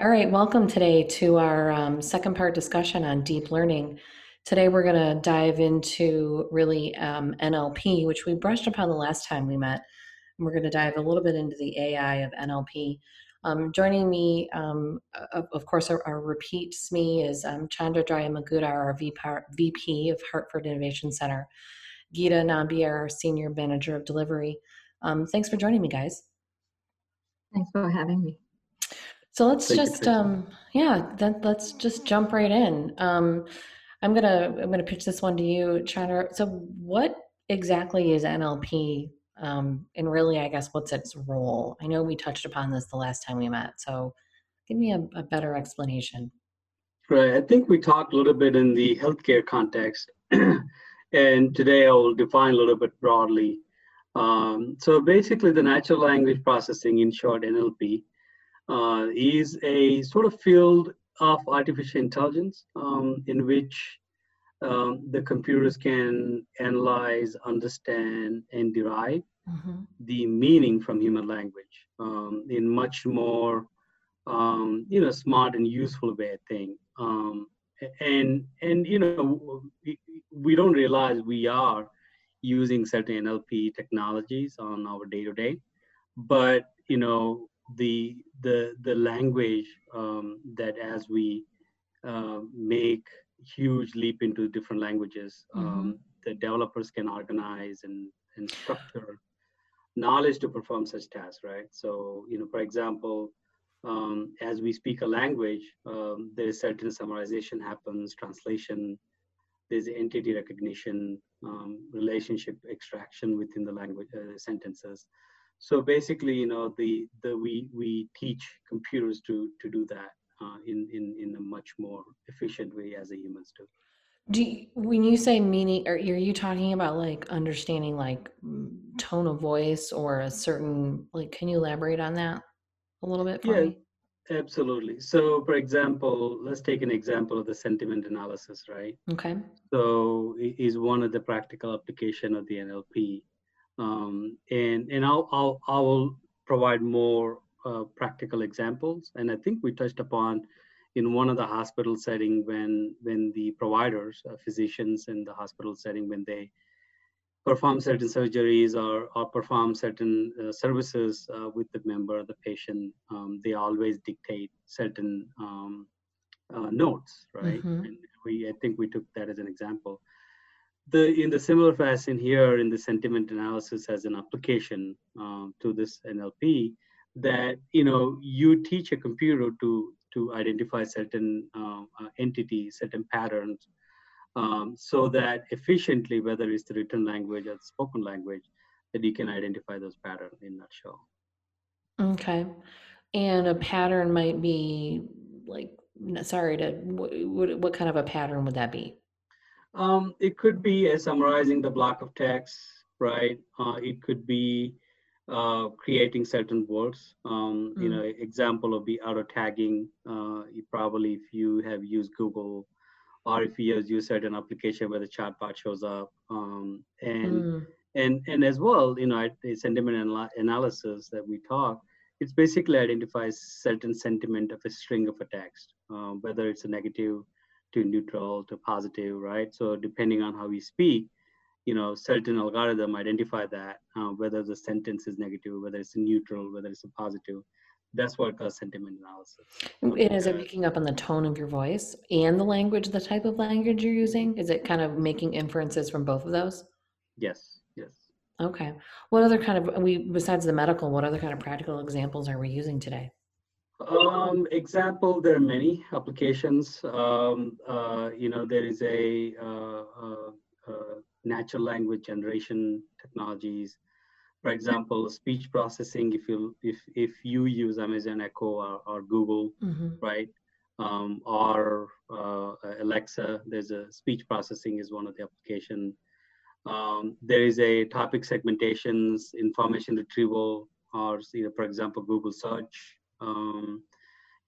All right, welcome today to our um, second part discussion on deep learning. Today we're going to dive into really um, NLP, which we brushed upon the last time we met. And we're going to dive a little bit into the AI of NLP. Um, joining me, um, of, course, our, our, repeat SME is um, Chandra our VP of Hartford Innovation Center, Gita Nambiar, our Senior Manager of Delivery. Um, thanks for joining me, guys. Thanks for having me. So let's just, um, yeah, then let's just jump right in. Um, I'm gonna I'm gonna pitch this one to you, Chandra. So what exactly is NLP? Um, and really, I guess, what's its role? I know we touched upon this the last time we met. So give me a, a better explanation. Right. I think we talked a little bit in the healthcare context, and today I will define a little bit broadly. Um, so basically, the natural language processing, in short, NLP, uh, is a sort of field of artificial intelligence um, in which um, the computers can analyze, understand, and derive mm-hmm. the meaning from human language um, in much more, um, you know, smart and useful way. I think, um, and and you know, we, we don't realize we are using certain NLP technologies on our day to day, but you know, the the the language um, that as we uh, make huge leap into different languages um, mm-hmm. the developers can organize and and structure knowledge to perform such tasks right so you know for example um, as we speak a language um, there is certain summarization happens translation there's entity recognition um, relationship extraction within the language uh, sentences so basically, you know, the the we we teach computers to to do that uh, in in in a much more efficient way as the humans do. Do you, when you say meaning, are, are you talking about like understanding like tone of voice or a certain like? Can you elaborate on that a little bit for yeah, me? Absolutely. So, for example, let's take an example of the sentiment analysis, right? Okay. So, is one of the practical application of the NLP um, and and I'll, I'll I will provide more uh, practical examples. And I think we touched upon in one of the hospital setting when when the providers, uh, physicians in the hospital setting, when they perform certain surgeries or, or perform certain uh, services uh, with the member, the patient, um, they always dictate certain um, uh, notes, right? Mm-hmm. And we, I think we took that as an example the in the similar fashion here in the sentiment analysis as an application um, to this NLP that you know you teach a computer to to identify certain uh, uh, entities, certain patterns, um, so that efficiently, whether it's the written language or the spoken language, that you can identify those patterns in that show. Okay, and a pattern might be like sorry to what, what kind of a pattern would that be? Um, it could be summarizing the block of text, right? Uh, it could be uh, creating certain words. Um, mm. You know, example of be auto tagging. Uh, you probably, if you have used Google, or if you have used certain application where the chatbot shows up, um, and mm. and and as well, you know, the sentiment anal- analysis that we talk, it's basically identifies certain sentiment of a string of a text, uh, whether it's a negative to neutral to positive, right? So depending on how we speak, you know, certain algorithm identify that uh, whether the sentence is negative, whether it's neutral, whether it's a positive. That's what called sentiment analysis. And is it picking up on the tone of your voice and the language, the type of language you're using? Is it kind of making inferences from both of those? Yes. Yes. Okay. What other kind of we besides the medical? What other kind of practical examples are we using today? Um, example, there are many applications. Um, uh, you know, there is a, uh, uh, uh, natural language generation technologies. For example, speech processing. If you if if you use Amazon Echo or, or Google, mm-hmm. right, um, or uh, Alexa, there's a speech processing is one of the application. Um, there is a topic segmentations, information retrieval, or you know, for example, Google search um,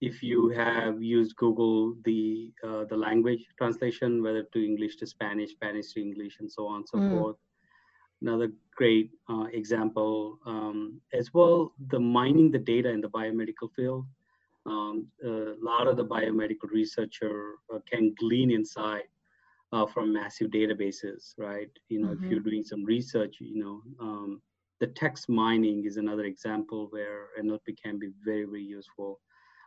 if you have used Google, the uh, the language translation, whether to English to Spanish, Spanish to English, and so on and so mm. forth. Another great uh, example um, as well, the mining the data in the biomedical field. um, a lot of the biomedical researcher uh, can glean insight uh, from massive databases, right? You know, Mhm. if you're doing some research, you know, um, the text mining is another example where NLP can be very, very useful.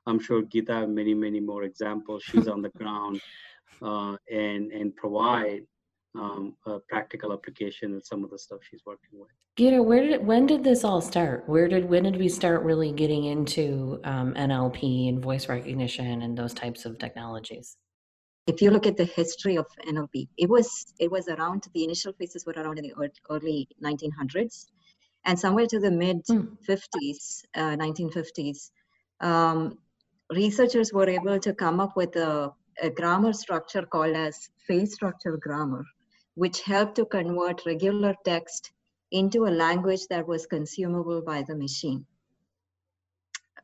I'm sure Gita have many, many more examples. She's on the ground uh, and and provide um, a practical application with some of the stuff she's working with. Gita, where did when did this all start? Where did when did we start really getting into um, NLP and voice recognition and those types of technologies? If you look at the history of NLP, it was it was around the initial phases were around in the early 1900s, and somewhere to the mid Hmm. 50s, uh, 1950s, um, researchers were able to come up with a, a grammar structure called as phrase structure grammar, which helped to convert regular text into a language that was consumable by the machine.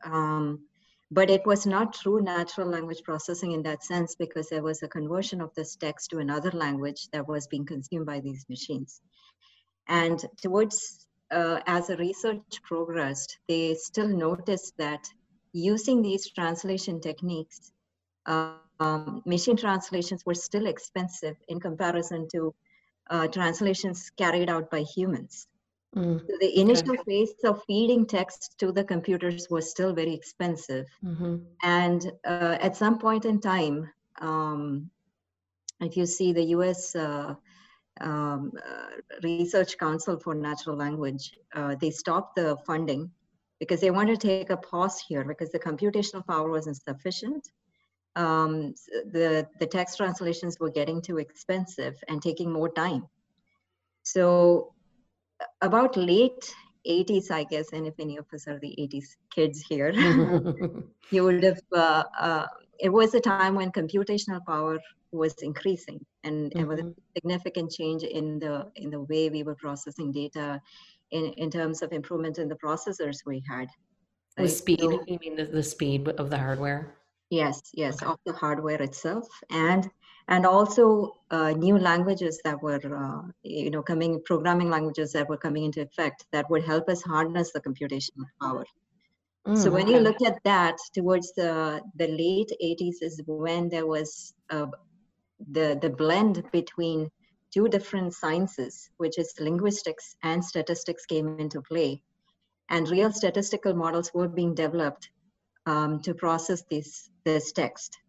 Um, but it was not true natural language processing in that sense because there was a conversion of this text to another language that was being consumed by these machines. And towards, uh, as the research progressed, they still noticed that using these translation techniques, uh, um, machine translations were still expensive in comparison to uh, translations carried out by humans. Mm, So the initial phase of feeding text to the computers was still very expensive. mhm. And uh, at some point in time, um, if you see the US uh, um, uh, Research Council for Natural Language, uh, they stopped the funding because they wanted to take a pause here because the computational power wasn't sufficient. Um, the, the text translations were getting too expensive and taking more time. So about late 80s, I guess, and if any of us are the 80s kids here, you would have, uh, uh, it was a time when computational power was increasing and it was a significant change in the, in the way we were processing data in, in terms of improvement in the processors we had. the speed, So- you mean the, the speed of the hardware? Yes, yes, Okay. of the hardware itself, and and also uh, new languages that were, uh, you know, coming programming languages that were coming into effect that would help us harness the computational power. So Mm, when you look at that towards the the late 80s is when there was uh, the the blend between two different sciences, which is linguistics and statistics, came into play, and real statistical models were being developed um, to process this this text.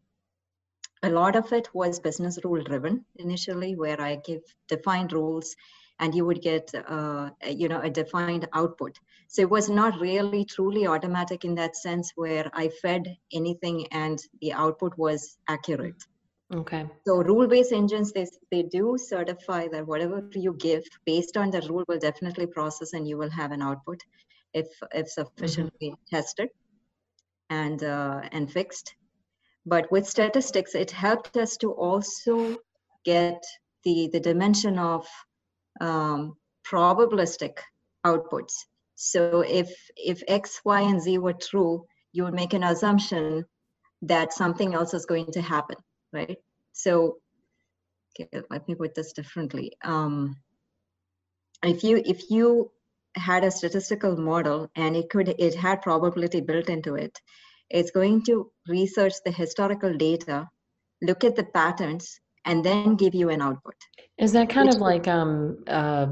A lot of it was business rule driven initially, where I give defined rules, and you would get uh, you know a defined output. So it was not really truly automatic in that sense, where I fed anything and the output was accurate. Okay. So rule-based engines, they, they do certify that whatever you give based on the rule will definitely process and you will have an output if, if sufficiently tested and, uh, and fixed. But with statistics, it helped us to also get the, the dimension of um, probabilistic outputs. So if, if X, Y, and Z were true, you would make an assumption that something else is going to happen, right? So okay, let me put this differently. Um, if you if you had a statistical model and it could it had probability built into it, it's going to research the historical data, look at the patterns, and then give you an output. Is that kind Which of like um uh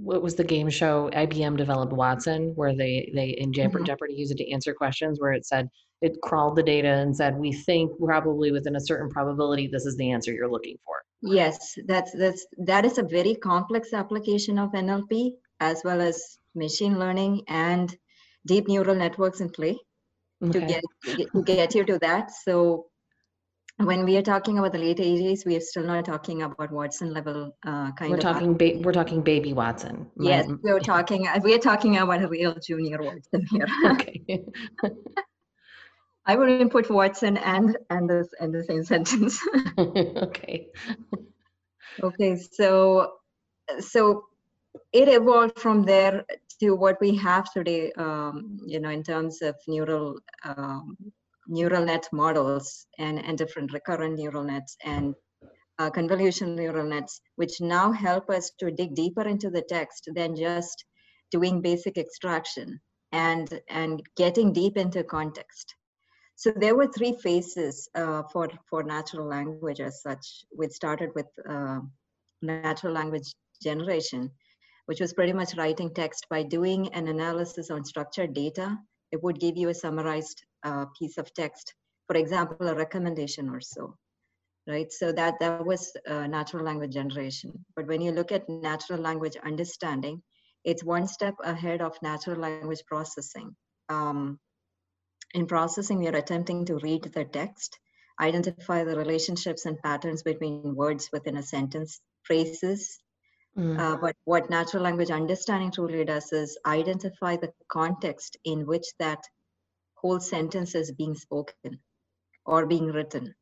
what was the game show IBM developed Watson where they they in Jeopardy, Mhm. Jeopardy used it to answer questions where it said it crawled the data and said we think probably within a certain probability this is the answer you're looking for. Yes, that's that's that is a very complex application of NLP as well as machine learning and deep neural networks in play. to get to get you to that. So when we are talking about the late 80s, we are still not talking about Watson level uh, kind of We're of. talking ba- we're talking baby Watson. My- yes, we're talking. We are talking about a real junior Watson here. Okay. I wouldn't put Watson and and this in the same sentence. okay. okay, so so it evolved from there to what we have today. Um, you know, in terms of neural um, neural net models and and different recurrent neural nets and uh, convolutional neural nets, which now help us to dig deeper into the text than just doing basic extraction and and getting deep into context. So there were three phases uh, for, for natural language as such. We started with uh, natural language generation, which was pretty much writing text by doing an analysis on structured data. It would give you a summarized uh, piece of text, for example, a recommendation or so, right? So that, that was uh, natural language generation. But when you look at natural language understanding, it's one step ahead of natural language processing. Um, in processing, we are attempting to read the text, identify the relationships and patterns between words within a sentence, phrases. Mm. Uh, but what natural language understanding truly does is identify the context in which that whole sentence is being spoken or being written.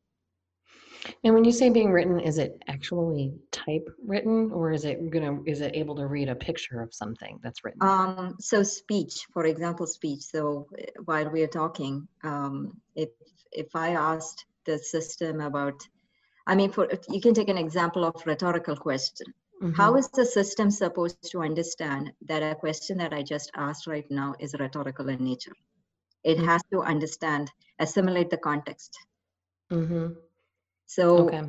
And when you say being written, is it actually typewritten or is it gonna is it able to read a picture of something that's written? Um, so speech, for example, speech. So eh, while we are talking, um, if if I asked the system about, I mean, for you can take an example of rhetorical question. Mm-hmm. How is the system supposed to understand that a question that I just asked right now is rhetorical in nature? It mm-hmm. has to understand, assimilate the context. Mm-hmm. So, okay.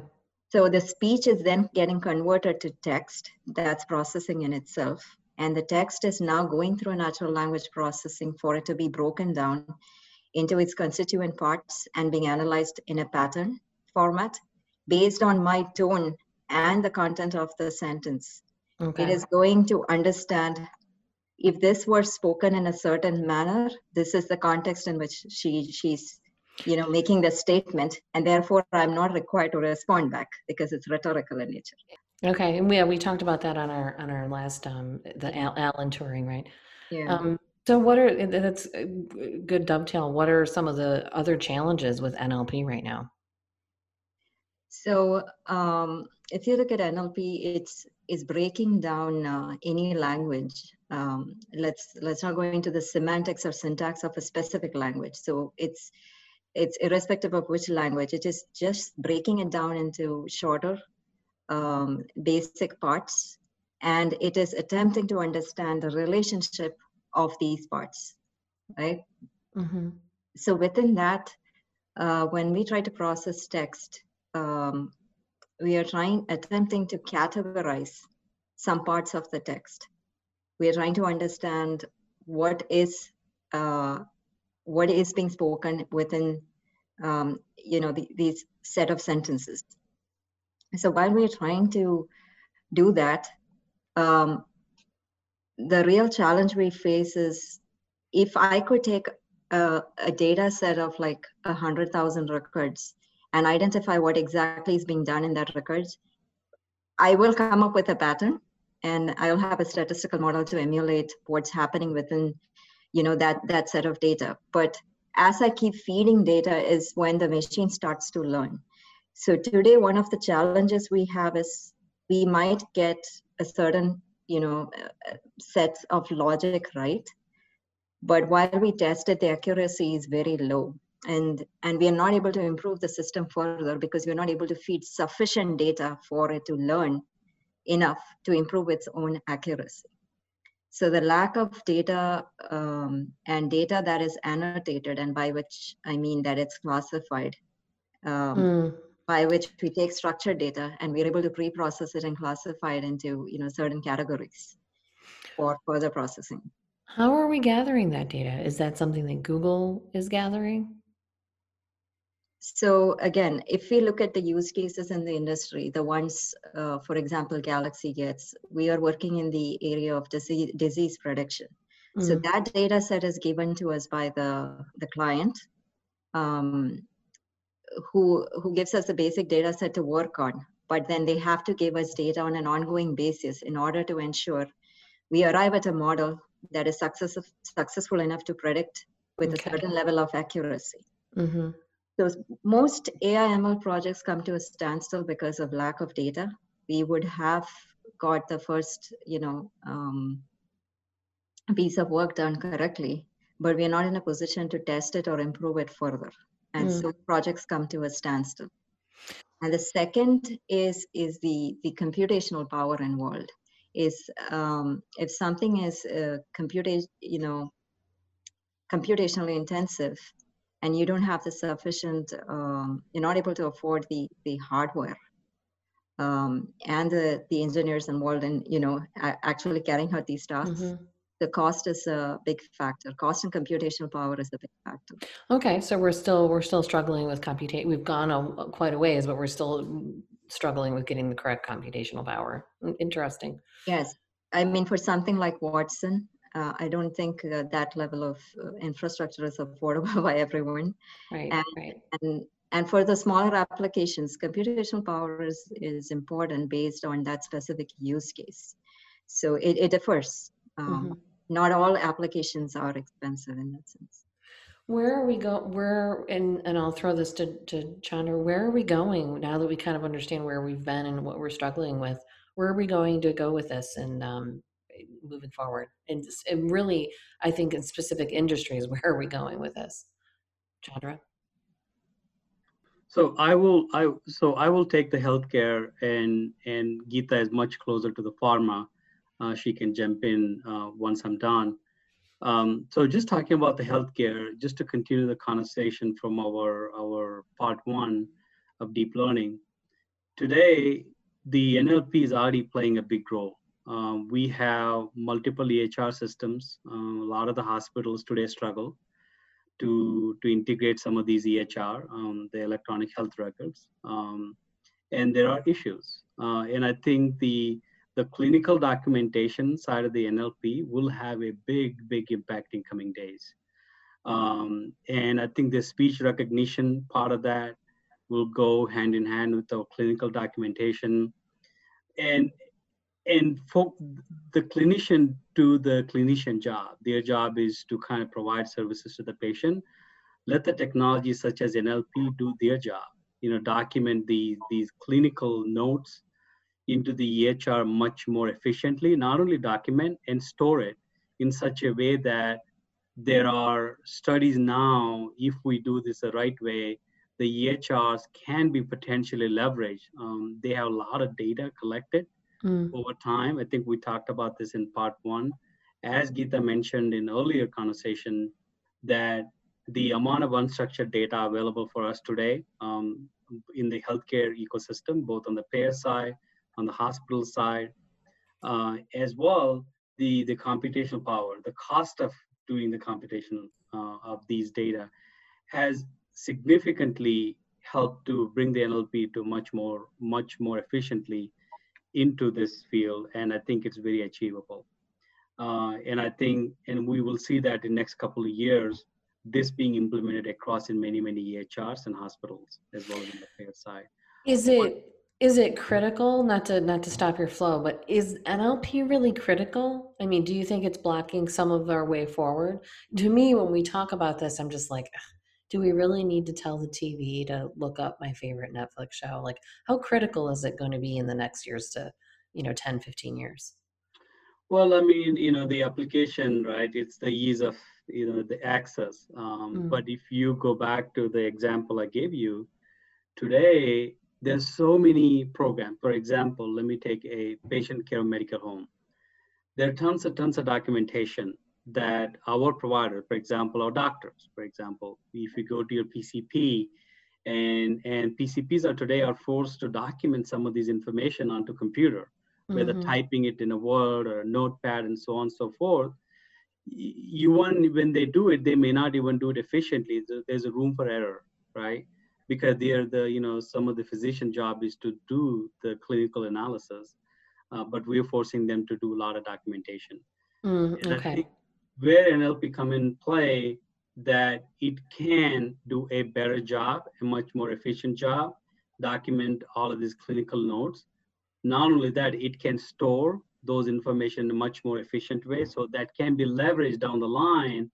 so the speech is then getting converted to text that's processing in itself. And the text is now going through a natural language processing for it to be broken down into its constituent parts and being analyzed in a pattern format based on my tone and the content of the sentence. Okay. It is going to understand if this were spoken in a certain manner, this is the context in which she she's you know making the statement and therefore i'm not required to respond back because it's rhetorical in nature. Okay and we we talked about that on our on our last um the alan turing right? Yeah. Um so what are that's good dovetail what are some of the other challenges with nlp right now? So um if you look at nlp it's is breaking down uh, any language. Um, let's let's not go into the semantics or syntax of a specific language. So it's it's irrespective of which language it is just breaking it down into shorter um, basic parts. And it is attempting to understand the relationship of these parts right? Mm-hmm. so within that uh, when we try to process text um, we are trying attempting to categorize some parts of the text. We are trying to understand what is uh, what is being spoken within um, you know the, these set of sentences. So while we're trying to do that um, the real challenge we face is if i could take a, a data set of like a hundred thousand records and identify what exactly is being done in that records i will come up with a pattern and i'll have a statistical model to emulate what's happening within you know that that set of data. But as i keep feeding data is when the machine starts to learn. So today one of the challenges we have is we might get a certain you know sets of logic right but while we test it the accuracy is very low. And and we are not able to improve the system further because we're not able to feed sufficient data for it to learn enough to improve its own accuracy so the lack of data um, and data that is annotated, and by which I mean that it's classified, um, mm. by which we take structured data and we're able to pre-process it and classify it into you know certain categories for further processing. How are we gathering that data? Is that something that Google is gathering? So again, if we look at the use cases in the industry, the ones, uh, for example, Galaxy gets, we are working in the area of disease, disease prediction. Mm. So that data set is given to us by the, the client um, who, who gives us a basic data set to work on. But then they have to give us data on an ongoing basis in order to ensure we arrive at a model that is success, successful enough to predict with okay. a certain level of accuracy. Mm-hmm. So most AI ML projects come to a standstill because of lack of data. We would have got the first, you know, um, piece of work done correctly, but we're not in a position to test it or improve it further. And mm. so projects come to a standstill. And the second is is the the computational power involved. Is um, if something is uh, you know, computationally intensive, and you don't have the sufficient, um, you're not able to afford the the hardware um, and the the engineers involved in you know actually carrying out these tasks. Mm-hmm. The cost is a big factor. Cost and computational power is a big factor. Okay, so we're still we're still struggling with computation. We've gone a, quite a ways, but we're still struggling with getting the correct computational power. Interesting. Yes, I mean for something like Watson, uh, I don't think uh, that level of uh, infrastructure is affordable by everyone. Right, and, right. And, and for the smaller applications, computational power is, is important based on that specific use case. So it, it differs. Um, mm-hmm. Not all applications are expensive in that sense. Where are we go? Where and and I'll throw this to to Chandra. Where are we going now that we kind of understand where we've been and what we're struggling with? Where are we going to go with this and um, moving forward? And, and really, I think in specific industries, where are we going with this, Chandra? So I will I so I will take the healthcare and and Geeta is much closer to the pharma. Uh, she can jump in uh, once I'm done. Um, so just talking about the healthcare, just to continue the conversation from our our part one of deep learning. Today, the NLP is already playing a big role. Um, we have multiple EHR systems. Uh, a lot of the hospitals today struggle to, to integrate some of these EHR, um, the electronic health records. Um, and there are issues. Uh, and I think the, the clinical documentation side of the NLP will have a big, big impact in coming days. Um, and I think the speech recognition part of that will go hand in hand with the clinical documentation. And and for the clinician do the clinician job. Their job is to kind of provide services to the patient. Let the technology such as NLP do their job. You know, document the these clinical notes into the EHR much more efficiently. Not only document and store it in such a way that there are studies now. If we do this the right way, the EHRs can be potentially leveraged. Um, they have a lot of data collected mm. over time. I think we talked about this in part one. As Geeta mentioned in earlier conversation, that the amount of unstructured data available for us today um, in the healthcare ecosystem, both on the payer side, on the hospital side, uh, as well the the computational power, the cost of doing the computation uh, of these data has significantly helped to bring the NLP to much more much more efficiently into this field, and I think it's very achievable. Uh, and I think, and we will see that in next couple of years, this being implemented across in many, many EHRs and hospitals as well as in the payer side. Is it is it critical not to not to stop your flow, but is NLP really critical? I mean, do you think it's blocking some of our way forward? To me, when we talk about this, I'm just like, do we really need to tell the TV to look up my favorite Netflix show? Like, how critical is it going to be in the next years to, you know, 10, 15 years? Well, I mean, you know, the application, right? It's the ease of, you know, the access. Um, mm. But if you go back to the example I gave you, today, there's so many programs. For example, let me take a patient care medical home. There are tons and tons of documentation that our provider, for example, our doctors, for example, if you go to your PCP, and and PCPs are today are forced to document some of these information onto computer, whether mm-hmm. typing it in a Word or a notepad and so on and so forth. You want when they do it, they may not even do it efficiently. There's a room for error, right? Because they're the you know some of the physician job is to do the clinical analysis, uh, but we're forcing them to do a lot of documentation. Mm, okay where NLP come in play that it can do a better job, a much more efficient job, document all of these clinical notes. Not only that, it can store those information in a much more efficient way. So that can be leveraged down the line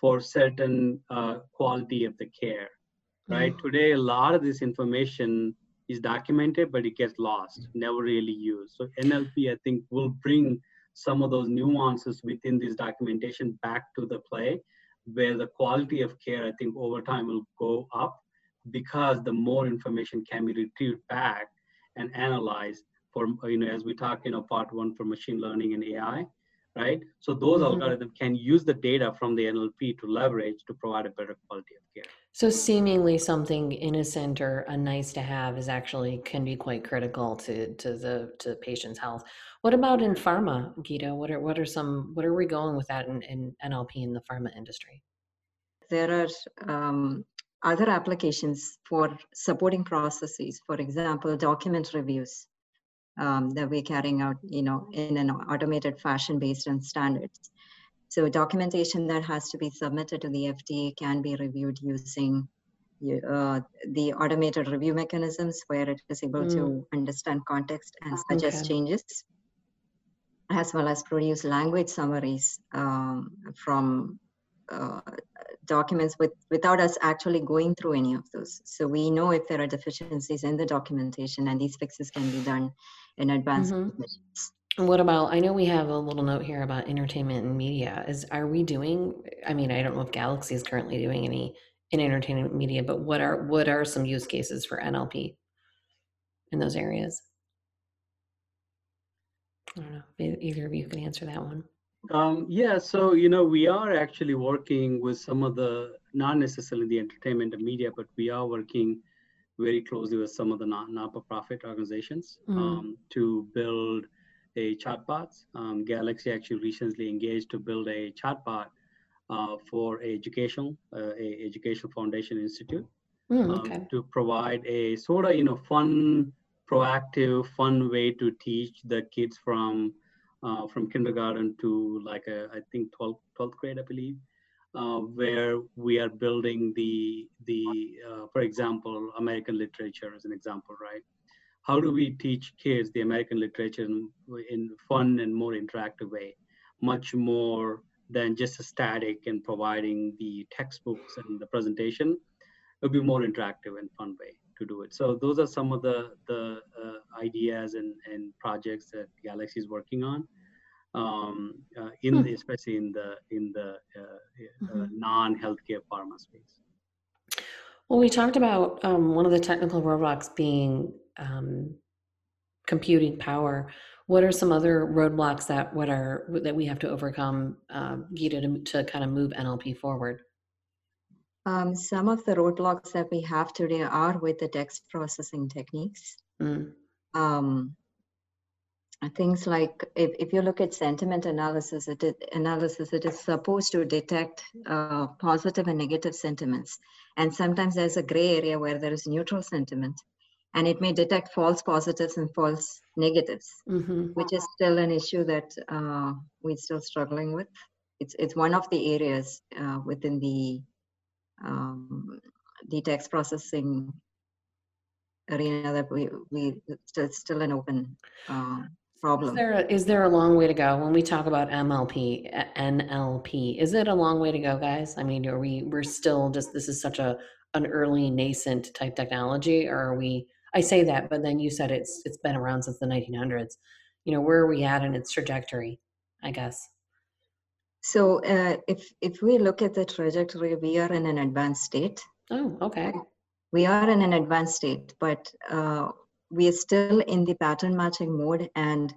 for certain uh, quality of the care, right? Mm-hmm. Today, a lot of this information is documented, but it gets lost, never really used. So NLP, I think, will bring some of those nuances within this documentation back to the play where the quality of care i think over time will go up because the more information can be retrieved back and analyzed for you know as we talk you know part one for machine learning and ai right? So those Mhm. algorithms can use the data from the NLP to leverage to provide a better quality of care. So seemingly something innocent or a nice to have is actually can be quite critical to to the to the patient's health. What about in pharma, Gita? What are what are some what are we going with that in, in NLP in the pharma industry? There are um, other applications for supporting processes. For example, document reviews um, that we're carrying out, you know, in an automated fashion based on standards. So documentation that has to be submitted to the FDA can be reviewed using uh, the automated review mechanisms where it is able Mm. to understand context and suggest Okay. changes, as well as produce language summaries um, from uh, documents with, without us actually going through any of those. So we know if there are deficiencies in the documentation and these fixes can be done in advance. Mhm. What about, I know we have a little note here about entertainment and media. Is, are we doing, I mean, I don't know if Galaxy is currently doing any in entertainment media, but what are, what are some use cases for NLP in those areas? I don't know, either of you can answer that one. Um, yeah, so you know, we are actually working with some of the not necessarily the entertainment and media, but we are working very closely with some of the not-for-profit organizations Mhm. um, to build a chatbot. Um, Galaxy actually recently engaged to build a chatbot uh, for a educational, uh, a educational foundation institute Mm, um, okay. to provide a sort of you know fun, proactive, fun way to teach the kids from uh, from kindergarten to like a, I think 12th, 12th grade, I believe, uh, where we are building the the uh, for example American literature as an example, right? How do we teach kids the American literature in, in fun and more interactive way, much more than just a static and providing the textbooks and the presentation? it'll be more interactive and fun way to do it. So those are some of the the uh, ideas and, and projects that Galaxy is working on, um, uh, in Hmm. the, especially in the in the uh, uh, Mhm. non-healthcare pharma space. Well, we talked about um, one of the technical roadblocks being um, computing power. What are some other roadblocks that what are that we have to overcome, um, Gita, to, to kind of move NLP forward? Um, some of the roadblocks that we have today are with the text processing techniques. Mm, Um, things like if, if you look at sentiment analysis, it is, analysis, it is supposed to detect uh, positive and negative sentiments. And sometimes there's a gray area where there is neutral sentiment, and it may detect false positives and false negatives, hmm which is still an issue that uh, we're still struggling with. It's it's one of the areas uh, within the um, the text processing arena that we we still, still an open uh, Is problem. there, a, is there a long way to go when we talk about MLP, NLP? Is it a long way to go, guys? I mean, are we, we're still just, this is such a, an early nascent type technology, or are we, I say that, but then you said it's, it's been around since the 1900s. You know, where are we at in its trajectory, I guess? So uh, if if we look at the trajectory, we are in an advanced state. Oh, okay. We are in an advanced state, but uh, we are still in the pattern matching mode, and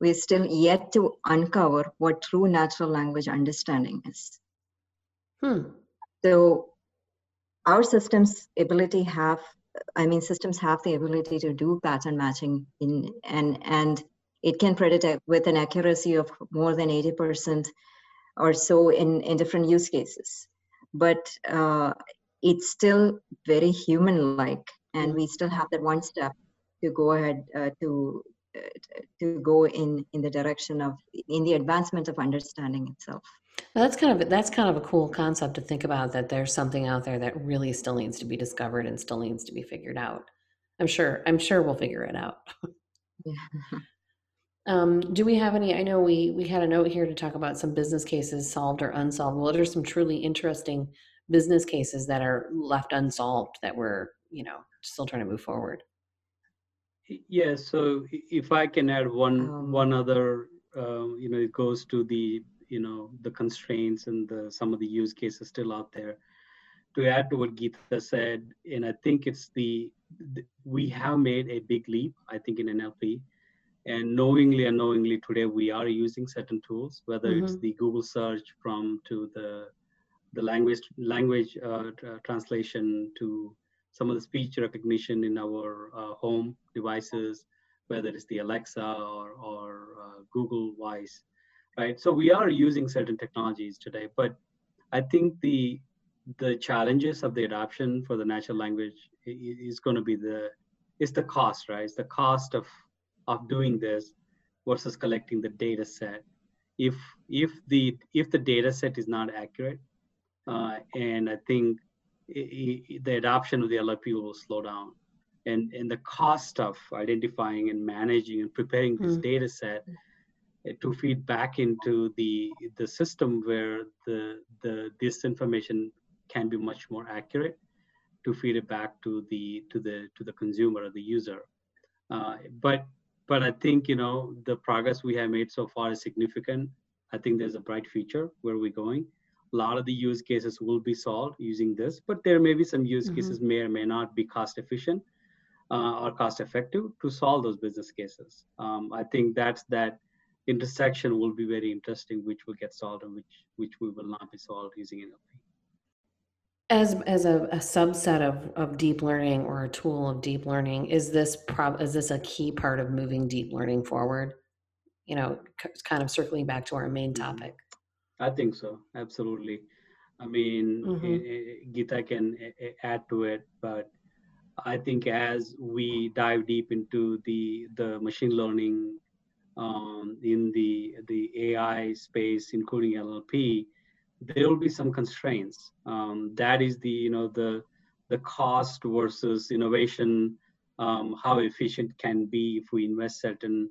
we're still yet to uncover what true natural language understanding is. Hmm. So our system's ability have, I mean, systems have the ability to do pattern matching in and and it can predict with an accuracy of more than 80% or so in, in different use cases. But uh, it's still very human-like, and we still have that one step to go ahead uh, to uh, to go in in the direction of in the advancement of understanding itself. That's kind of that's kind of a cool concept to think about that there's something out there that really still needs to be discovered and still needs to be figured out. I'm sure I'm sure we'll figure it out. Yeah. Um, do we have any? I know we we had a note here to talk about some business cases solved or unsolved. What are some truly interesting business cases that are left unsolved that we're you know still trying to move forward? Yeah, so if I can add one Um, one other, uh, you know, it goes to the you know the constraints and the some of the use cases still out there. To add to what Geeta said, and I think it's the, the we have made a big leap. I think in NLP, and knowingly unknowingly today we are using certain tools whether mm-hmm. it's the google search from to the the language language uh, translation to some of the speech recognition in our uh, home devices whether it's the alexa or, or uh, google voice right so we are using certain technologies today but i think the the challenges of the adoption for the natural language is going to be the is the cost right it's the cost of of doing this versus collecting the data set. If if the if the data set is not accurate uh, and i think it, it, the adoption of the nlp will slow down. And and the cost of identifying and managing and preparing this mm. data set uh, to feed back into the the system where the the this information can be much more accurate to feed it back to the to the to the consumer or the user. Uh, but but I think you know the progress we have made so far is significant. I think there's a bright future where we're going. A lot of the use cases will be solved using this, but there may be some use mm-hmm. cases may or may not be cost efficient uh, or cost effective to solve those business cases. Um, I think that's that intersection will be very interesting, which will get solved and which which we will not be solved using NLP as as a, a, subset of, of deep learning or a tool of deep learning is this prob is this a key part of moving deep learning forward you know kind of circling back to our main mm-hmm. topic i think so absolutely i mean mm-hmm. Geeta can add to it but i think as we dive deep into the the machine learning um, in the the ai space including nlp there will be some constraints. Um, that is the you know the the cost versus innovation, um, how efficient can be if we invest certain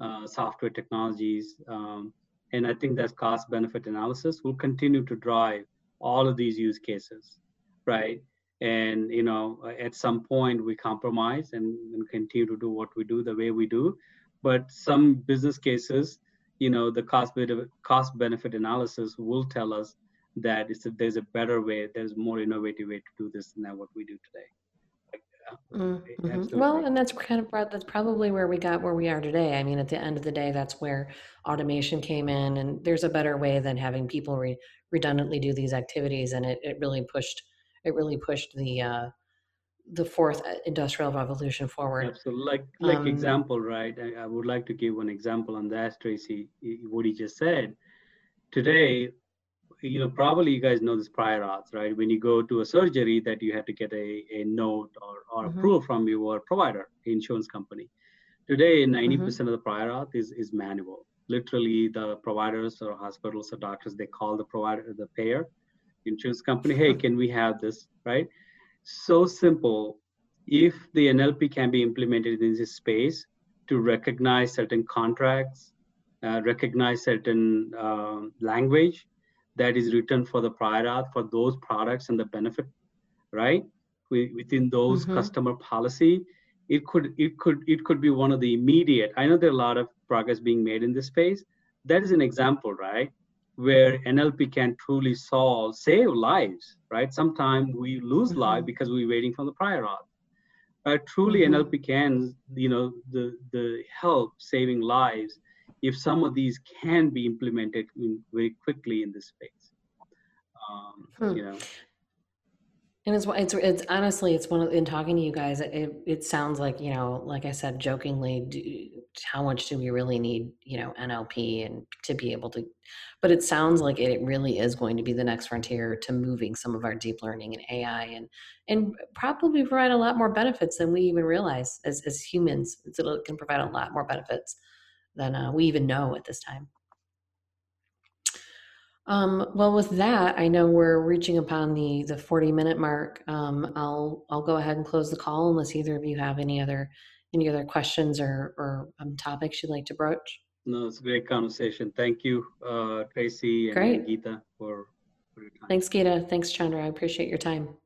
uh, software technologies. Um, and I think that cost benefit analysis will continue to drive all of these use cases, right? And you know, at some point we compromise and, and continue to do what we do the way we do. But some business cases you know the cost benefit cost benefit analysis will tell us that it's a, there's a better way there's more innovative way to do this than what we do today. Mm-hmm. well and that's kind of that's probably where we got where we are today. I mean at the end of the day that's where automation came in and there's a better way than having people re- redundantly do these activities and it, it really pushed it really pushed the uh, the fourth uh, industrial revolution forward. So, like like um, example, right? I, I, would like to give one example on that, Tracy. What he just said. Today, you know, probably you guys know this prior auth, right? When you go to a surgery, that you have to get a, a note or, or mm-hmm. approval from your provider, insurance company. Today, 90% mm-hmm. percent mm hmm of the prior auth is is manual. Literally, the providers or hospitals or doctors they call the provider, the payer, insurance company. Hey, can we have this? Right? So simple. If the NLP can be implemented in this space to recognize certain contracts, uh, recognize certain uh, language that is written for the prior auth for those products and the benefit, right? We, within those mm-hmm. customer policy, it could it could it could be one of the immediate. I know there are a lot of progress being made in this space. That is an example, right? Where NLP can truly solve, save lives, right? Sometimes we lose mm-hmm. life because we're waiting for the prior auth. But truly mm-hmm. NLP can, you know, the, the help saving lives if some of these can be implemented in, very quickly in this space. Um, hmm. You know. And it's, it's, it's honestly, it's one of, in talking to you guys, it, it sounds like, you know, like I said, jokingly, do, how much do we really need, you know, NLP and to be able to, but it sounds like it really is going to be the next frontier to moving some of our deep learning and AI and, and probably provide a lot more benefits than we even realize as, as humans. It can provide a lot more benefits than uh, we even know at this time. Um, well, with that, I know we're reaching upon the the 40 minute mark. Um, I'll I'll go ahead and close the call unless either of you have any other any other questions or or um, topics you'd like to broach. No, it's a great conversation. Thank you, uh, Tracy and great. Geeta, for, for your time. Thanks, Geeta. Thanks, Chandra. I appreciate your time.